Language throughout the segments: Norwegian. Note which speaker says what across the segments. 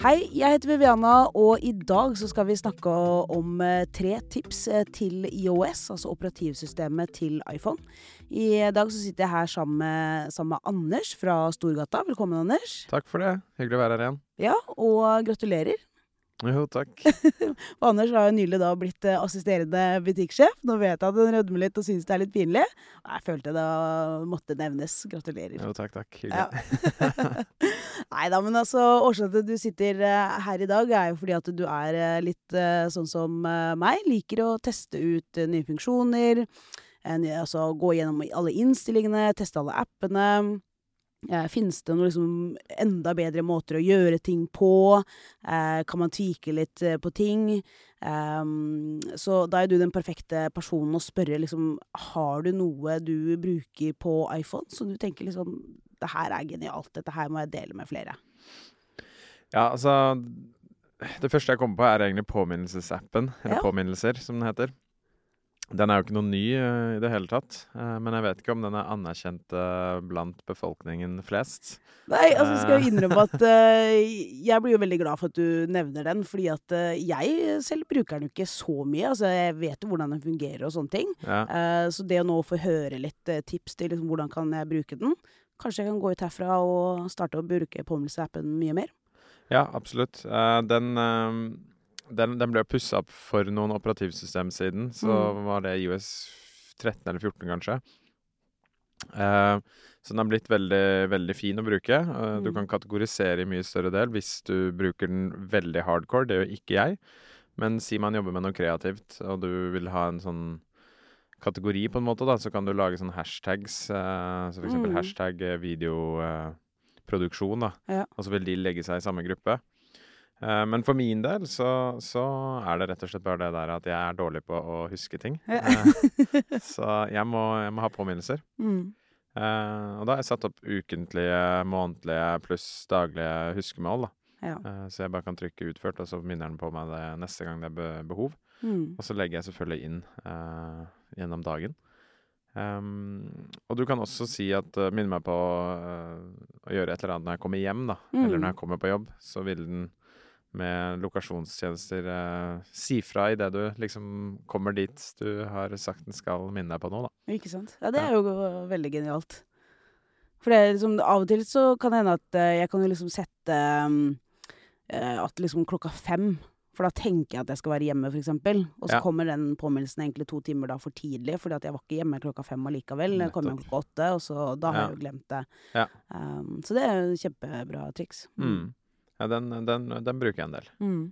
Speaker 1: Hei, jeg heter Viviana, og i dag så skal vi snakke om eh, tre tips eh, til IOS, altså operativsystemet til iPhone. I dag så sitter jeg her sammen med, sammen med Anders fra Storgata. Velkommen, Anders.
Speaker 2: Takk for det. Hyggelig å være her igjen.
Speaker 1: Ja, og gratulerer.
Speaker 2: Jo, takk.
Speaker 1: Og Anders har jo nylig da blitt eh, assisterende butikksjef. Nå vet jeg at han rødmer litt og syns det er litt pinlig. Jeg følte det måtte nevnes. Gratulerer.
Speaker 2: Jo, takk, takk.
Speaker 1: Ja. Nei da, men altså, årsaken til at du sitter eh, her i dag, er jo fordi at du er eh, litt sånn som meg. Liker å teste ut nye funksjoner. altså gå gjennom alle innstillingene, teste alle appene. Eh, Finnes det noen liksom enda bedre måter å gjøre ting på? Eh, kan man tvike litt eh, på ting? Ehm, så da er du den perfekte personen å spørre liksom Har du noe du bruker på iPhone som du tenker liksom Det her er genialt, dette her må jeg dele med flere.
Speaker 2: Ja, altså Det første jeg kommer på, er egentlig påminnelsesappen. Eller
Speaker 1: Ja.
Speaker 2: påminnelser, som den heter. Den er jo ikke noe ny eh, i det hele tatt. eh, men jeg vet ikke om den er anerkjent eh, blant befolkningen flest.
Speaker 1: Nei, altså skal jeg innrømme at jeg blir jo veldig glad for at du nevner den, fordi at jeg selv bruker den jo ikke så mye. Altså jeg vet jo hvordan den fungerer og sånne ting.
Speaker 2: Ja.
Speaker 1: Så det å nå få høre litt tips til liksom, hvordan kan jeg bruke den Kanskje jeg kan gå ut herfra og starte å bruke påminnelsesappen mye mer.
Speaker 2: Ja, absolutt. Den, den, den ble pussa opp for noen operativsystem siden, så
Speaker 1: Mm.
Speaker 2: var det IOS 13 eller 14, kanskje. Eh, så den har blitt veldig, veldig fin å bruke. Du
Speaker 1: Mm.
Speaker 2: kan kategorisere i mye større del hvis du bruker den veldig hardcore. Det gjør ikke jeg. Men si man jobber med noe kreativt, og du vil ha en sånn kategori, på en måte, da, så kan du lage sånne hashtags. eh, så for eksempel
Speaker 1: Mm.
Speaker 2: hashtag videoproduksjon, da.
Speaker 1: Ja.
Speaker 2: Og så vil de legge seg i samme gruppe. Eh, men for min del så, så er det rett og slett bare det der at jeg er dårlig på å huske ting.
Speaker 1: Ja.
Speaker 2: Eh, så jeg må, jeg må ha påminnelser.
Speaker 1: Mm.
Speaker 2: Uh, og da har jeg satt opp ukentlige, månedlige pluss daglige huskemål. da.
Speaker 1: Ja.
Speaker 2: Uh, så jeg bare kan trykke 'utført', og så minner den på meg det neste gang det er behov.
Speaker 1: Mm.
Speaker 2: Og så legger jeg selvfølgelig inn uh, gjennom dagen. Um, og du kan også si at uh, Minn meg på å gjøre et eller annet når jeg kommer hjem, da. Eller
Speaker 1: Mm.
Speaker 2: når jeg kommer på jobb. Så vil den med lokasjonstjenester uh, si fra idet du liksom kommer dit du har sagt den skal minne deg på noe, da.
Speaker 1: Ikke sant? Ja, det er jo veldig genialt. For det er liksom, av og til så kan det hende at eh, jeg kan jo liksom sette eh, at liksom klokka fem For da tenker jeg at jeg skal være hjemme, eksempel. Og så
Speaker 2: Ja.
Speaker 1: kommer den påminnelsen egentlig to timer da for tidlig, fordi at jeg var ikke hjemme klokka fem allikevel. Jeg kom hjem klokka åtte, og så da har
Speaker 2: Ja.
Speaker 1: jeg jo glemt det.
Speaker 2: Ja.
Speaker 1: Um, så det er jo kjempebra triks.
Speaker 2: Mm. Ja, den, den, den bruker jeg en del.
Speaker 1: Mm.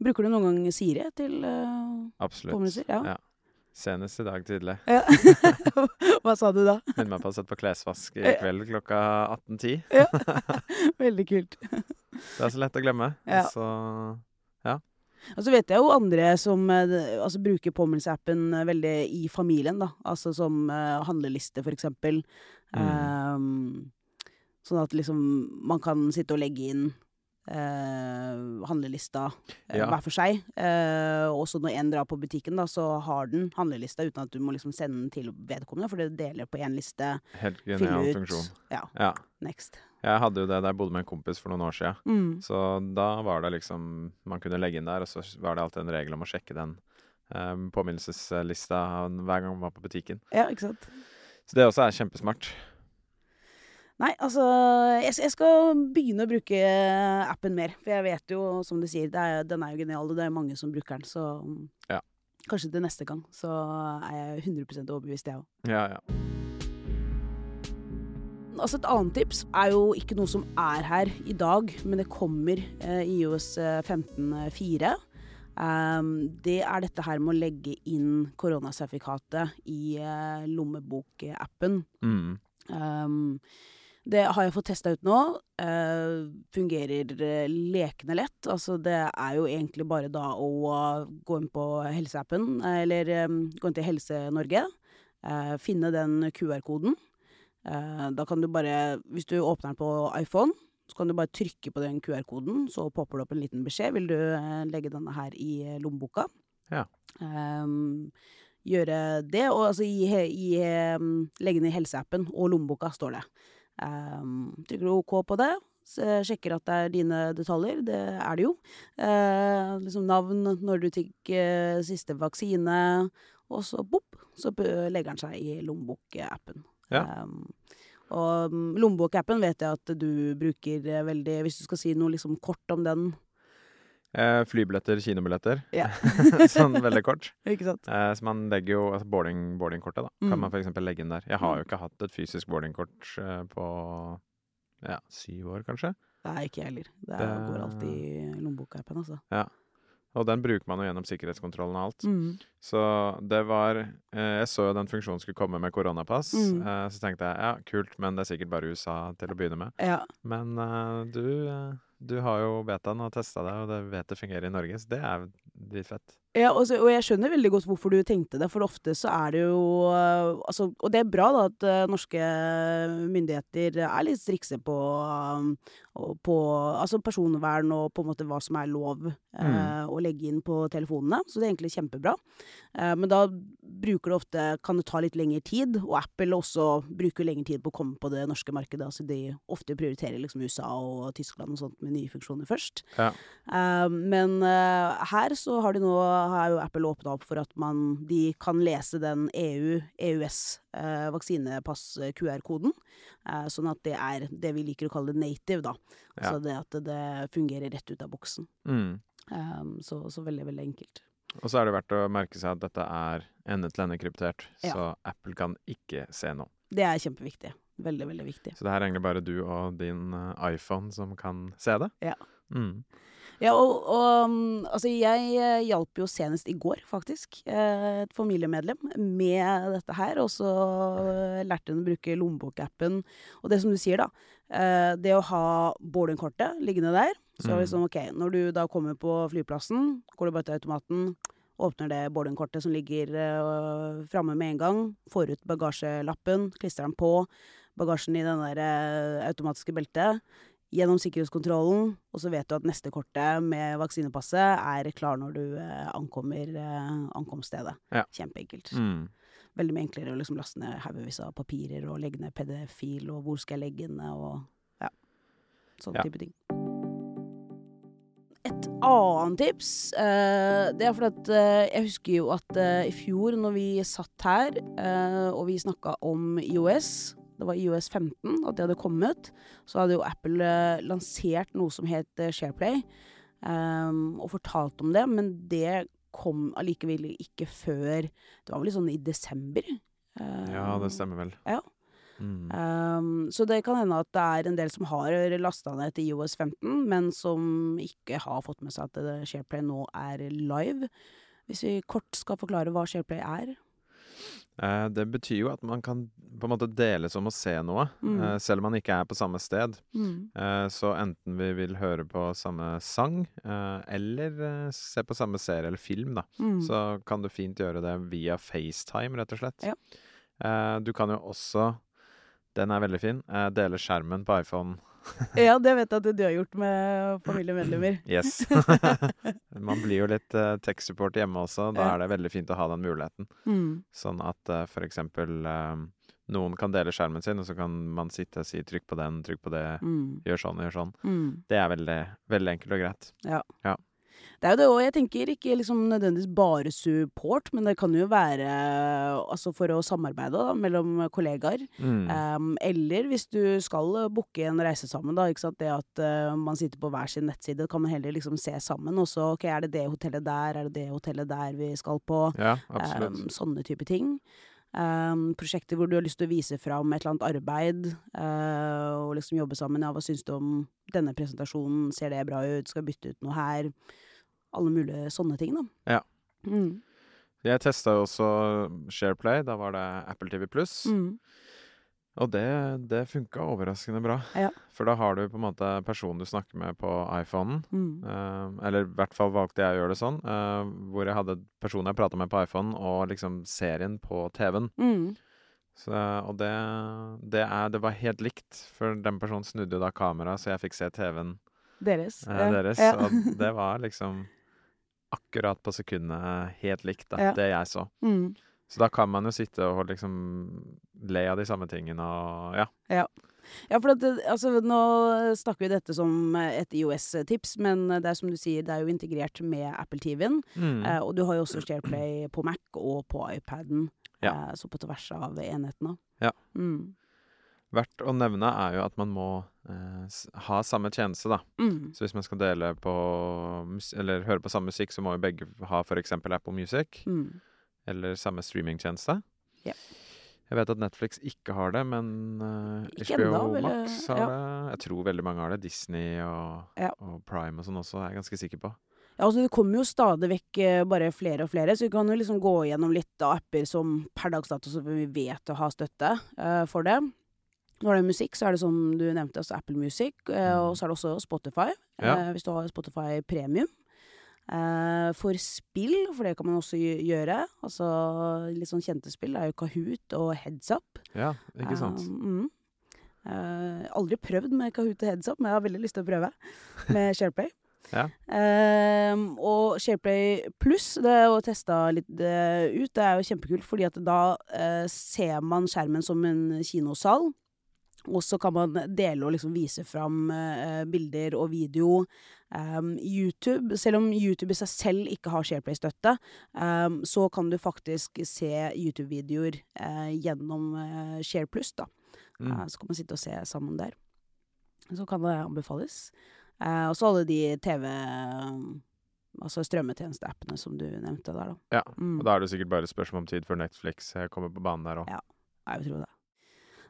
Speaker 1: Bruker du noen gang Siri til uh,
Speaker 2: Absolutt.
Speaker 1: påminnelser? Ja.
Speaker 2: Ja. Senest i dag tidlig.
Speaker 1: Ja. Hva sa du da?
Speaker 2: Minner meg på å sette på klesvask i kveld klokka 18.10.
Speaker 1: Ja. Veldig kult.
Speaker 2: Det er så lett å glemme.
Speaker 1: Ja.
Speaker 2: Så
Speaker 1: Og så vet jeg jo andre som eh, altså, bruker påminnelseappen eh, veldig i familien, da. Altså som uh, handleliste, for eksempel.
Speaker 2: Mm.
Speaker 1: Um, sånn at liksom man kan sitte og legge inn eh, handlelista uh,
Speaker 2: Ja.
Speaker 1: hver for seg. Uh, og så når en drar på butikken, da, så har den handlelista uten at du må liksom sende den til vedkommende, for det deler på én liste.
Speaker 2: helt genial funksjon.
Speaker 1: Ja,
Speaker 2: Ja.
Speaker 1: next.
Speaker 2: Jeg hadde jo det da jeg bodde med en kompis for noen år siden.
Speaker 1: Mm.
Speaker 2: Så da var det liksom Man kunne legge inn der, og så var det alltid en regel om å sjekke den påminnelseslista hver gang man var på butikken.
Speaker 1: Ja, ikke sant.
Speaker 2: Så det også er kjempesmart.
Speaker 1: Nei, altså jeg, jeg skal begynne å bruke appen mer. For jeg vet jo, som du sier, det er, den er jo genial, og det er mange som bruker den. Så
Speaker 2: Ja.
Speaker 1: kanskje til neste gang så er jeg 100% overbevist, jeg òg.
Speaker 2: Ja, ja.
Speaker 1: Altså Et annet tips er jo ikke noe som er her i dag, men det kommer eh, i IOS 15.4. Um, det er dette her med å legge inn koronasertifikatet i eh, lommebokappen.
Speaker 2: Mm.
Speaker 1: Um, det har jeg fått testa ut nå. Uh, fungerer eh, lekende lett. Altså det er jo egentlig bare da å gå inn på helseappen, eller um, gå inn til Helse-Norge, Uh, finne den QR-koden. Uh, da kan du bare Hvis du åpner den på iPhone, så kan du bare trykke på den QR-koden, så popper det opp en liten beskjed. Vil du legge denne her i lommeboka?
Speaker 2: Ja.
Speaker 1: Um, gjøre det, og altså i, i Legge den i helseappen og lommeboka, står det. Ehm, trykker du OK på det, så sjekker at det er dine detaljer. Det er det jo. Eh, liksom navn, når du fikk eh, siste vaksine, og så bopp, så legger den seg i lommebokappen.
Speaker 2: Ja.
Speaker 1: Ehm, og mm, lommebokappen vet jeg at du bruker eh, veldig Hvis du skal si noe liksom kort om den.
Speaker 2: Eh, flybilletter, kinobilletter.
Speaker 1: Ja.
Speaker 2: sånn veldig kort.
Speaker 1: Ikke sant?
Speaker 2: Eh, så man legger jo altså boarding, boardingkortet, da. Kan
Speaker 1: Mm.
Speaker 2: man f.eks. legge inn der. Jeg har
Speaker 1: Mm.
Speaker 2: jo ikke hatt et fysisk boardingkort eh, på ja, syv år, kanskje.
Speaker 1: Nei, ikke jeg heller. Det,
Speaker 2: Det-
Speaker 1: går alltid i lommebokappen, altså.
Speaker 2: Og den bruker man jo gjennom sikkerhetskontrollen og alt.
Speaker 1: Mm.
Speaker 2: Så det var eh, Jeg så jo den funksjonen skulle komme med koronapass.
Speaker 1: Mm.
Speaker 2: Eh, så tenkte jeg ja, kult, men det er sikkert bare USA til å begynne med.
Speaker 1: Ja.
Speaker 2: Men du, du har jo betaen og testa det, og det vet det fungerer i Norge, så det er dritfett.
Speaker 1: Ja, og, så, og jeg skjønner veldig godt hvorfor du tenkte det, for ofte så er det jo øh, altså, Og det er bra da at uh, norske myndigheter er litt strikse på, og på altså personvern og på en måte hva som er lov uh,
Speaker 2: Mm.
Speaker 1: å legge inn på telefonene. Så det er egentlig kjempebra. Uh, men da bruker det ofte kan det ta litt lengre tid, og Apple også bruker lengre tid på å komme på det norske markedet. Altså de ofte prioriterer liksom USA og Tyskland og sånt med nye funksjoner først.
Speaker 2: Ja.
Speaker 1: Eh, men eh, her så har de nå har jo Apple åpna opp for at man de kan lese den E EU, EØS eh, vaksinepass-QR-koden. Eh, sånn at det er det vi liker å kalle native, da.
Speaker 2: Ja.
Speaker 1: Altså det at det fungerer rett ut av boksen.
Speaker 2: Mm.
Speaker 1: Eh, så, så veldig, veldig enkelt.
Speaker 2: Og så er det verdt å merke seg at dette er ende-til-ende-kryptert,
Speaker 1: Ja.
Speaker 2: så Apple kan ikke se noe.
Speaker 1: Det er kjempeviktig. Veldig, veldig viktig.
Speaker 2: Så det her er egentlig bare du og din eh, iPhone som kan se det.
Speaker 1: Ja.
Speaker 2: Mm.
Speaker 1: Ja, og, og mm, altså jeg eh, hjalp jo senest i går, faktisk, eh, et familiemedlem med dette her. Og så eh, lærte hun å bruke lommebokappen. Og det som du sier, da. Det å ha boardingkortet liggende der. Så
Speaker 2: Mm.
Speaker 1: liksom, ok, når du da kommer på flyplassen, går du bare til automaten, åpner det boardingkortet som ligger uh, framme med en gang, får ut bagasjelappen, klistrer den på bagasjen i den der automatiske beltet gjennom sikkerhetskontrollen, og så vet du at neste kortet med vaksinepasset er klar når du eh, ankommer eh, ankomststedet.
Speaker 2: Ja.
Speaker 1: Kjempeenkelt.
Speaker 2: Mm.
Speaker 1: Veldig mye enklere å liksom laste ned haugevis av papirer og legge ned PDF-fil, og hvor skal jeg legge den, og ja, sånne
Speaker 2: Ja.
Speaker 1: type ting. Et annet tips, eh, det er fordi at eh, jeg husker jo at eh, i fjor når vi satt her, eh, og vi snakka om IOS, det var IOS 15, at det hadde kommet, så hadde jo Apple eh, lansert noe som het eh, SharePlay, um, og fortalt om det, men det kom allikevel ikke før Det var vel sånn i desember. Um,
Speaker 2: Ja, det stemmer vel.
Speaker 1: Ja.
Speaker 2: Mm.
Speaker 1: Um, så det kan hende at det er en del som har lasta ned til IOS 15, men som ikke har fått med seg at SharePlay nå er live. Hvis vi kort skal forklare hva SharePlay er.
Speaker 2: Eh, det betyr jo at man kan på en måte deles om å se noe,
Speaker 1: Mm.
Speaker 2: eh, selv om man ikke er på samme sted.
Speaker 1: Mm.
Speaker 2: Eh, så enten vi vil høre på samme sang, eh, eller se på samme serie eller film, da,
Speaker 1: Mm.
Speaker 2: så kan du fint gjøre det via FaceTime, rett og slett.
Speaker 1: Ja.
Speaker 2: Eh, du kan jo også, den er veldig fin, eh, dele skjermen på iPhone.
Speaker 1: Ja, det vet jeg at du har gjort med familiemedlemmer.
Speaker 2: Yes. man blir jo litt uh, tech-support hjemme også, da er det veldig fint å ha den muligheten.
Speaker 1: Mm.
Speaker 2: Sånn at uh, for eksempel eh, noen kan dele skjermen sin, og så kan man sitte og si 'trykk på den, trykk på det',
Speaker 1: Mm.
Speaker 2: gjør sånn, gjør sånn.
Speaker 1: Mm.
Speaker 2: Det er veldig, veldig enkelt og greit.
Speaker 1: Det er jo det òg. Jeg tenker ikke liksom nødvendigvis bare support, men det kan jo være altså for å samarbeide da, mellom kollegaer.
Speaker 2: Mm.
Speaker 1: Um, eller hvis du skal booke en reise sammen, da. Ikke sant? Det at uh, man sitter på hver sin nettside, kan man heller liksom se sammen. Og så ok, er det det hotellet der, er det det hotellet der vi skal på?
Speaker 2: Ja.
Speaker 1: Um, sånne type ting. Um, prosjekter hvor du har lyst til å vise fram et eller annet arbeid, uh, og liksom jobbe sammen. Ja, hva syns du om denne presentasjonen, ser det bra ut, skal bytte ut noe her? Alle mulige sånne ting, da.
Speaker 2: Ja.
Speaker 1: Mm.
Speaker 2: Jeg testa jo også SharePlay. Da var det Apple TV Pluss.
Speaker 1: Mm.
Speaker 2: Og det, det funka overraskende bra.
Speaker 1: Ja.
Speaker 2: For da har du på en måte personen du snakker med på iPhonen.
Speaker 1: Mm.
Speaker 2: Uh, eller i hvert fall valgte jeg å gjøre det sånn. Uh, hvor jeg hadde personen jeg prata med på iPhonen, og liksom serien på TV-en.
Speaker 1: Mm.
Speaker 2: Så, og det, det er Det var helt likt, for den personen snudde jo da kameraet, så jeg fikk se TV-en
Speaker 1: Deres. Uh,
Speaker 2: deres.
Speaker 1: Ja.
Speaker 2: Og det var liksom akkurat på sekundet helt likt, da,
Speaker 1: Ja.
Speaker 2: det jeg så.
Speaker 1: Mm.
Speaker 2: Så da kan man jo sitte og liksom le av de samme tingene og ja.
Speaker 1: Ja, for at, det- altså, nå snakker vi dette som et IOS-tips, men det er som du sier, det er jo integrert med Apple TV-en.
Speaker 2: Mm.
Speaker 1: Eh, og du har jo også SharePlay på Mac og på iPaden,
Speaker 2: Ja.
Speaker 1: eh, så på tvers av enhetene.
Speaker 2: Ja.
Speaker 1: Mm.
Speaker 2: Verdt å nevne er jo at man må ha samme tjeneste, da.
Speaker 1: Mm.
Speaker 2: Så hvis man skal dele på eller høre på samme musikk, så må jo begge ha f.eks. Apple Music.
Speaker 1: Mm.
Speaker 2: Eller samme streamingtjeneste.
Speaker 1: Ja.
Speaker 2: Jeg vet at Netflix ikke har det, men uh,
Speaker 1: Ikke
Speaker 2: HBO
Speaker 1: enda,
Speaker 2: Max har
Speaker 1: ja.
Speaker 2: det. Jeg tror veldig mange har det. Disney og,
Speaker 1: Ja.
Speaker 2: og Prime og sånn også, er jeg ganske sikker på.
Speaker 1: Ja, altså Det kommer jo stadig vekk eh, bare flere og flere, så vi kan jo liksom gå gjennom litt av apper som per dags dato som vi vet å ha støtte uh, for det. Når det er musikk, så er det som du nevnte, altså Apple Music, eh, og så er det også Spotify,
Speaker 2: Mm. Ja.
Speaker 1: eh, hvis du har Spotify Premium. Eh, for spill, for det kan man også gjøre, altså litt sånn kjente spill, er jo Kahoot og Heads Up.
Speaker 2: Ja, ikke sant?
Speaker 1: Eh, mm. Eh, aldri prøvd med Kahoot og Heads Up, men jeg har veldig lyst til å prøve med SharePlay.
Speaker 2: Ja.
Speaker 1: Um, og SharePlay pluss, det er jo testa litt eh, ut, det er jo kjempekult, fordi at da uh, ser man skjermen som en kinosal. Og så kan man dele og liksom vise fram eh, bilder og video. Um, YouTube, selv om YouTube i seg selv ikke har SharePlay-støtte, um, så kan du faktisk se YouTube-videoer eh, gjennom eh, Shareplus, da.
Speaker 2: Mm.
Speaker 1: Uh, så kan man sitte og se sammen der. Så kan det anbefales. Uh, og så alle de TV Altså strømmetjenesteappene som du nevnte der, da.
Speaker 2: Ja,
Speaker 1: Mm.
Speaker 2: Og da er det sikkert bare spørsmål om tid før Netflix eh, kommer på banen der òg.
Speaker 1: Ja. Jeg vil tro det.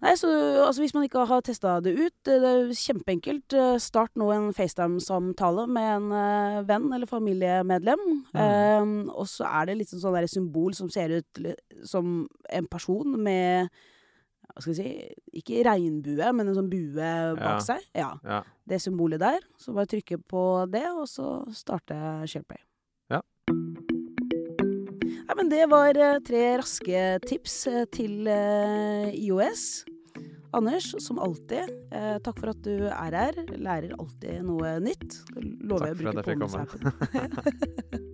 Speaker 1: Nei, så altså Hvis man ikke har testa det ut, eh, det er kjempeenkelt. Eh, Start nå en FaceTime-samtale med en eh, venn eller familiemedlem. Eh, og så er det litt sånn der symbol som ser ut som en person med hva skal jeg si, ikke regnbue, men en sånn bue bak
Speaker 2: Ja.
Speaker 1: seg. Ja,
Speaker 2: Ja.
Speaker 1: Det symbolet der. Så bare trykke på det, og så starte SharePlay.
Speaker 2: Ja.
Speaker 1: Men det var eh, tre raske tips eh, til eh, IOS. Anders, som alltid, eh, takk for at du er her. Lærer alltid noe nytt. Lover
Speaker 2: Takk for at jeg fikk komme.